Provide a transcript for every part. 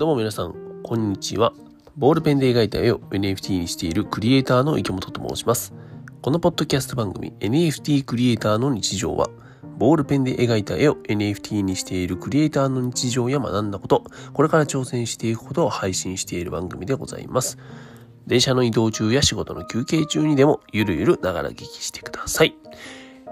どうも皆さん、こんにちは。ボールペンで描いた絵を NFT にしているクリエイターの池本と申します。このポッドキャスト番組 NFT クリエイターの日常は、ボールペンで描いた絵を NFT にしているクリエイターの日常や学んだこと、これから挑戦していくことを配信している番組でございます。電車の移動中や仕事の休憩中にでもゆるゆるながら聞きしてください。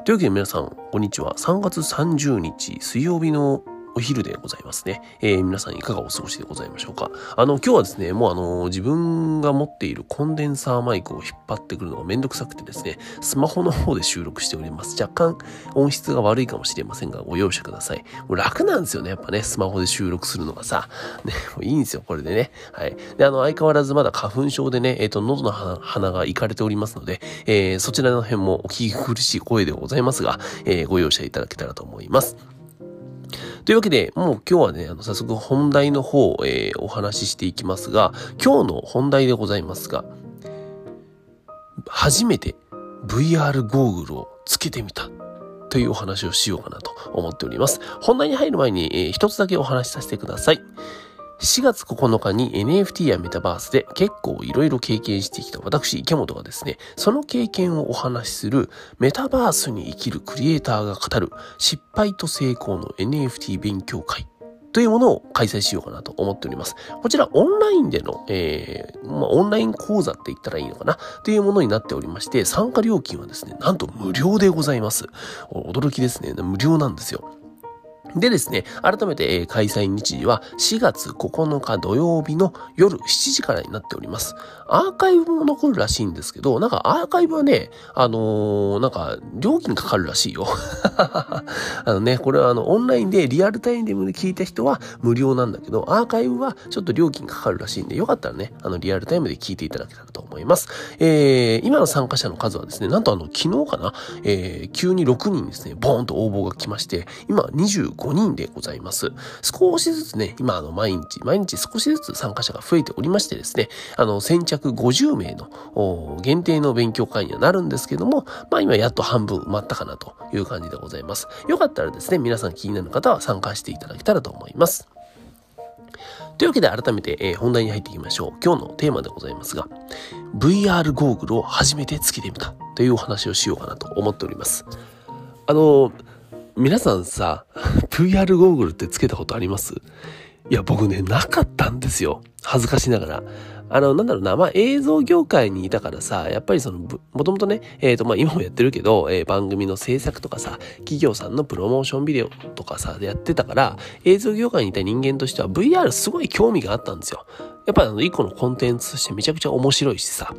というわけで皆さん、こんにちは。3月30日水曜日のお昼でございますね。えー、皆さんいかがお過ごしでございましょうか。あの、今日はですね、もうあの、自分が持っているコンデンサーマイクを引っ張ってくるのがめんどくさくてですね、スマホの方で収録しております。若干音質が悪いかもしれませんが、ご容赦ください。もう楽なんですよね、やっぱね、スマホで収録するのがさ。ね、もういいんですよ、これでね。はい。で、あの、相変わらずまだ花粉症でね、えっ、ー、と、喉の鼻がいかれておりますので、えー、そちらの辺もお聞き苦しい声でございますが、えー、ご容赦いただけたらと思います。というわけで、もう今日はね、あの、早速本題の方、えー、お話ししていきますが、今日の本題でございますが、初めて VR ゴーグルをつけてみたというお話をしようかなと思っております。本題に入る前に、えー、一つだけお話しさせてください。4月9日に NFT やメタバースで結構いろいろ経験してきた私、池本がですね、その経験をお話しするメタバースに生きるクリエイターが語る失敗と成功の NFT 勉強会というものを開催しようかなと思っております。こちらオンラインでの、えー、まあ、オンライン講座って言ったらいいのかな？というものになっておりまして、参加料金はですね、なんと無料でございます。驚きですね。無料なんですよ。でですね、改めて、え、開催日時は4月9日土曜日の夜7時からになっております。アーカイブも残るらしいんですけど、なんかアーカイブはね、あのー、なんか料金かかるらしいよ。あのね、これはあのオンラインでリアルタイムで聞いた人は無料なんだけど、アーカイブはちょっと料金かかるらしいんで、よかったらね、あのリアルタイムで聞いていただけたらと思います。えー、今の参加者の数はですね、なんとあの昨日かな、えー、急に6人ですね、ボーンと応募が来まして、今25 5人でございます。少しずつね、今あの毎日、毎日少しずつ参加者が増えておりましてですね、あの先着50名の限定の勉強会にはなるんですけども、まあ今やっと半分埋まったかなという感じでございます。よかったらですね、皆さん気になる方は参加していただけたらと思います。というわけで改めて、え、本題に入っていきましょう。今日のテーマでございますが、VR ゴーグルを初めてつけてみたというお話をしようかなと思っております。あの皆さんさ、VR ゴーグルってつけたことあります？いや、僕ね、なかったんですよ。恥ずかしながら。あの、なんだろうな、まあ、映像業界にいたからさ、やっぱりその、もともとね、えっ、ー、と、まあ、今もやってるけど、えー、番組の制作とかさ、企業さんのプロモーションビデオとかさ、でやってたから、映像業界にいた人間としては VR すごい興味があったんですよ。やっぱあの、一個のコンテンツとしてめちゃくちゃ面白いしさ。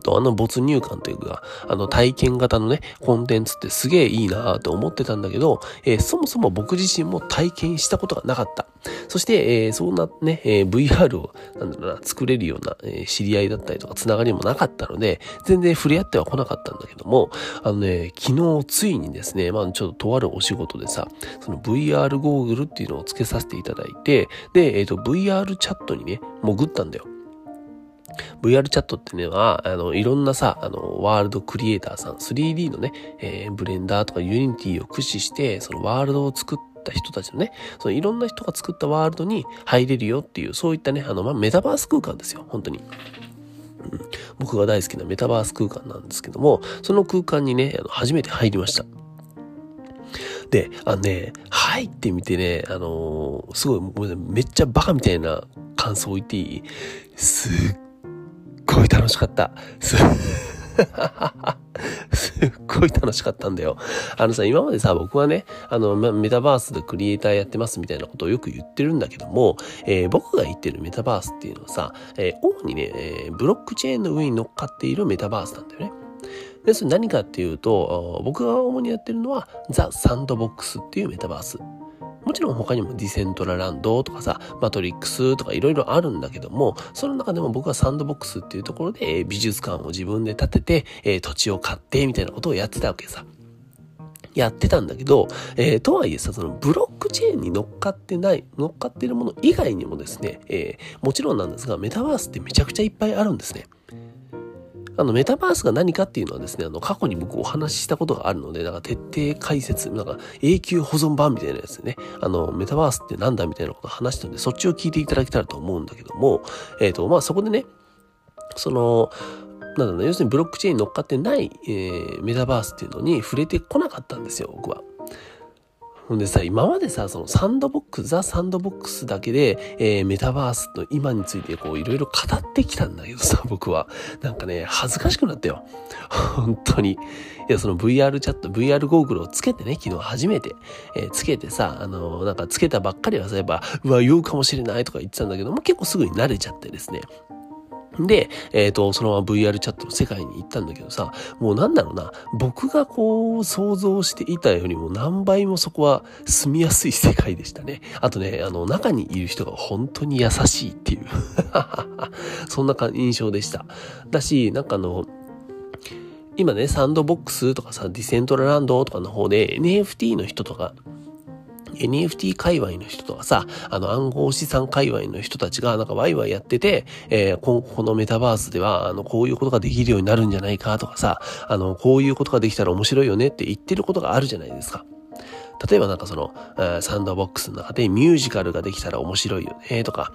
と、あの没入感というか、あの体験型のね、コンテンツってすげえいいなーって思ってたんだけど、えー、そもそも僕自身も体験したことがなかった。そして、えー、そんなね、えー、VR を、なんだろうな、作れるような、え、知り合いだったりとか、つながりもなかったので、全然触れ合っては来なかったんだけども、あのね、昨日ついにですね、まあちょっととあるお仕事でさ、その VR ゴーグルっていうのをつけさせていただいて、で、えっ、と、VR チャットにね、潜ったんだよ。VR チャットっていうのは、あの、いろんなさ、あの、ワールドクリエイターさん、3D のね、えー、ブレンダーとかユニティを駆使して、そのワールドを作った人たちのね、そのいろんな人が作ったワールドに入れるよっていう、そういったね、あの、まあ、メタバース空間ですよ、本当に。うん、僕が大好きなメタバース空間なんですけども、その空間にね、あの初めて入りました。で、あのね、入ってみてね、あのー、すごい、めっちゃバカみたいな感想を言っていい？すっごい楽しかった。す すっごい楽しかったんだよ。あのさ、今までさ、僕はね、あの、メタバースでクリエイターやってますみたいなことをよく言ってるんだけども、えー、僕が言ってるメタバースっていうのはさ、えー、主にね、えー、ブロックチェーンの上に乗っかっているメタバースなんだよね。で、それ何かっていうと、僕が主にやってるのは、ザ・サンドボックスっていうメタバース。もちろん他にもディセントラランドとかさ、マトリックスとかいろいろあるんだけども、その中でも僕はサンドボックスっていうところで美術館を自分で建てて、え土地を買ってみたいなことをやってたわけさ。やってたんだけど、えー、とはいえさ、そのブロックチェーンに乗っかってない、乗っかってるもの以外にもですね、えー、もちろんなんですが、メタバースってめちゃくちゃいっぱいあるんですね。あの、メタバースが何かっていうのはですね、あの、過去に僕お話ししたことがあるので、なんか徹底解説、なんか永久保存版みたいなやつでね、あの、メタバースってなんだみたいなことを話したので、そっちを聞いていただけたらと思うんだけども、えっ、ー、と、まあ、そこでね、その、なんだろう、要するにブロックチェーンに乗っかってない、えー、メタバースっていうのに触れてこなかったんですよ、僕は。ほんでさ、今までさ、そのサンドボックス、ザ・サンドボックスだけで、えー、メタバースの今についてこういろいろ語ってきたんだけどさ、僕は。なんかね、恥ずかしくなったよ。本当に。いや、その VR チャット、VR ゴーグルをつけてね、昨日初めて、えー、つけてさ、あのー、なんかつけたばっかりはさ、やっぱ、うわ、酔うかもしれないとか言ってたんだけども、結構すぐに慣れちゃってですね。で、えっ、ー、と、そのまま VR チャットの世界に行ったんだけどさ、もうなんだろうな、僕がこう想像していたよりも何倍もそこは住みやすい世界でしたね。あとね、あの、中にいる人が本当に優しいっていう そんな印象でした。だし、なんかあの、今ね、サンドボックスとかさ、ディセントラランドとかの方で NFT の人とか、NFT 界隈の人とかさ、あの暗号資産界隈の人たちがなんかワイワイやってて、えー、ここのメタバースでは、あの、こういうことができるようになるんじゃないかとかさ、あの、こういうことができたら面白いよねって言ってることがあるじゃないですか。例えばなんかその、サンドボックスの中でミュージカルができたら面白いよねとか、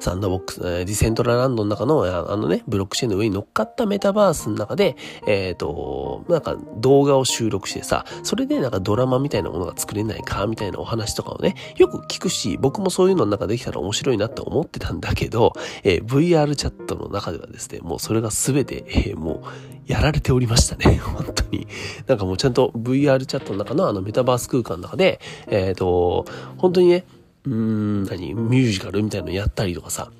サンドボックス、ディセントラランドの中の、あのね、ブロックチェーンの上に乗っかったメタバースの中で、えっ、ー、と、なんか動画を収録してさ、それでなんかドラマみたいなものが作れないか、みたいなお話とかをね、よく聞くし、僕もそういうのの中できたら面白いなって思ってたんだけど、えー、VR チャットの中ではですね、もうそれが全て、えー、もう、やられておりましたね。本当に。なんかもうちゃんと VR チャットの中のあのメタバース空間の中で、えっ、ー、と、本当にね、うん、何、ミュージカルみたいなのやったりとかさ、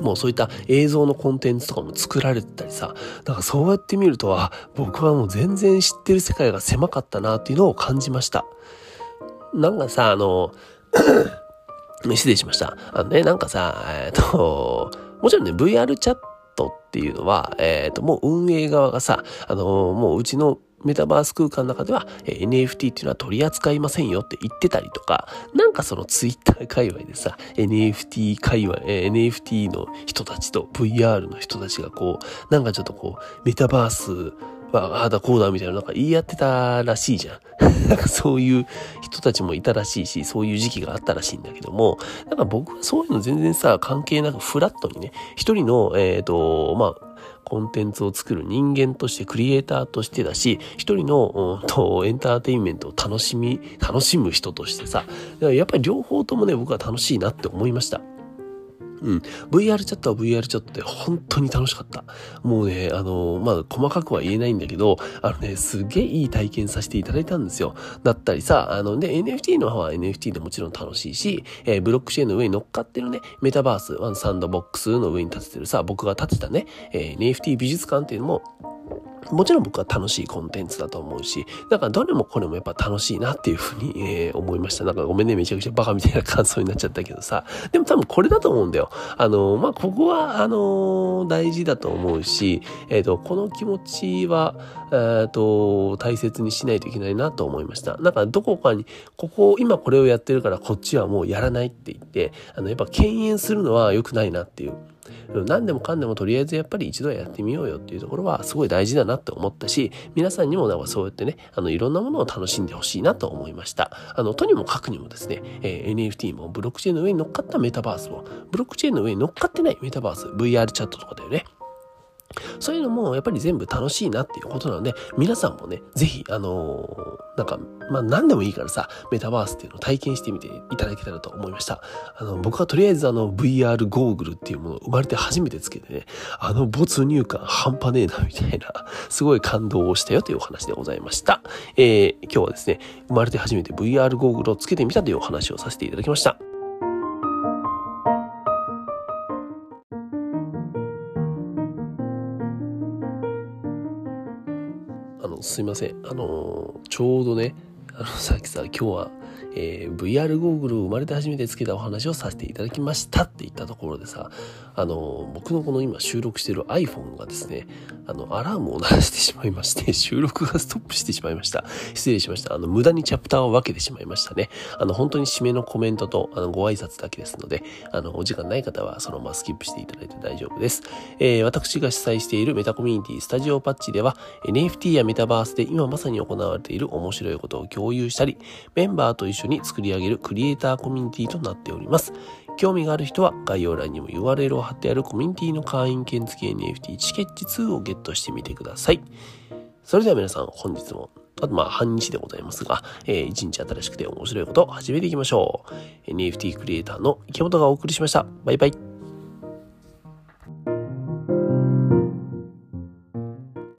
もうそういった映像のコンテンツとかも作られてたりさ、だからそうやって見ると、あ、僕はもう全然知ってる世界が狭かったなっていうのを感じました。なんかさ、あの、失礼しました。あのね、なんかさ、えっ、ー、と、もちろんね、VR チャットっていうのは、えっ、ー、と、もう運営側がさ、あの、もううちのメタバース空間の中では、え NFT っていうのは取り扱いませんよって言ってたりとか、なんかそのツイッター界隈でさ、NFT 界隈、え NFT の人たちと VR の人たちがこう、なんかちょっとこう、メタバースはああだこうだみたいななんか言い合ってたらしいじゃん。なんかそういう人たちもいたらしいし、そういう時期があったらしいんだけども、なんか僕はそういうの全然さ、関係なくフラットにね、一人の、えっ、ー、と、まあ、コンテンツを作る人間としてクリエイターとしてだし一人のとエンターテインメントを楽しみ楽しむ人としてさやっぱり両方ともね僕は楽しいなって思いました。うん。VR チャットは VR チャットで本当に楽しかった。もうね、あの、まあ、細かくは言えないんだけど、あのね、すげえいい体験させていただいたんですよ。だったりさ、あの、で、NFT の方は NFT でもちろん楽しいし、えー、ブロックチェーンの上に乗っかってるね、メタバース、ワンサンドボックスの上に立ててるさ、僕が立てたね、えー、NFT 美術館っていうのも、もちろん僕は楽しいコンテンツだと思うし、だからどれもこれもやっぱ楽しいなっていうふうに、えー、思いました。なんかごめんね、めちゃくちゃバカみたいな感想になっちゃったけどさ。でも多分これだと思うんだよ。あの、まあ、ここは、あの大事だと思うし、えっ、と、この気持ちは、えっ、と、大切にしないといけないなと思いました。なんかどこかに、ここ、今これをやってるからこっちはもうやらないって言って、あの、やっぱ敬遠するのは良くないなっていう。何でもかんでもとりあえずやっぱり一度はやってみようよっていうところはすごい大事だなって思ったし、皆さんにもなんかそうやってね、あの、いろんなものを楽しんでほしいなと思いました。あの、とにもかくにもですね、えー、NFT もブロックチェーンの上に乗っかったメタバースも、ブロックチェーンの上に乗っかってないメタバース、VR チャットとかだよね。そういうのもやっぱり全部楽しいなっていうことなので、皆さんもね、ぜひ、あのー、なんか、まあ何でもいいからさ、メタバースっていうのを体験してみていただけたらと思いました。あの、僕はとりあえずあの VR ゴーグルっていうものを生まれて初めてつけてね、あの没入感半端ねえな、みたいな、すごい感動をしたよというお話でございました。えー、今日はですね、生まれて初めて VR ゴーグルをつけてみたというお話をさせていただきました。すいません。あの、ちょうどね、あの、さっきさ、今日はえー、VR ゴーグルを生まれて初めてつけたお話をさせていただきましたって言ったところでさ、あの、僕のこの今収録してる iPhone がですね、あの、アラームを鳴らしてしまいまして、収録がストップしてしまいました。失礼しました。あの、無駄にチャプターを分けてしまいましたね。あの、本当に締めのコメントと、あの、ご挨拶だけですので、あの、お時間ない方はそのままスキップしていただいて大丈夫です。えー、私が主催しているメタコミュニティスタジオパッチでは、NFT やメタバースで今まさに行われている面白いことを共有したり、メンバーと一緒に作り上げるクリエイターコミュニティとなっております。興味がある人は概要欄にも URL を貼ってあるコミュニティの会員券付き NFT チケッチ2をゲットしてみてください。それでは皆さん本日もあとまあ半日でございますが、えー、一日新しくて面白いことを始めていきましょう。NFT クリエイターの池本がお送りしました。バイバイ。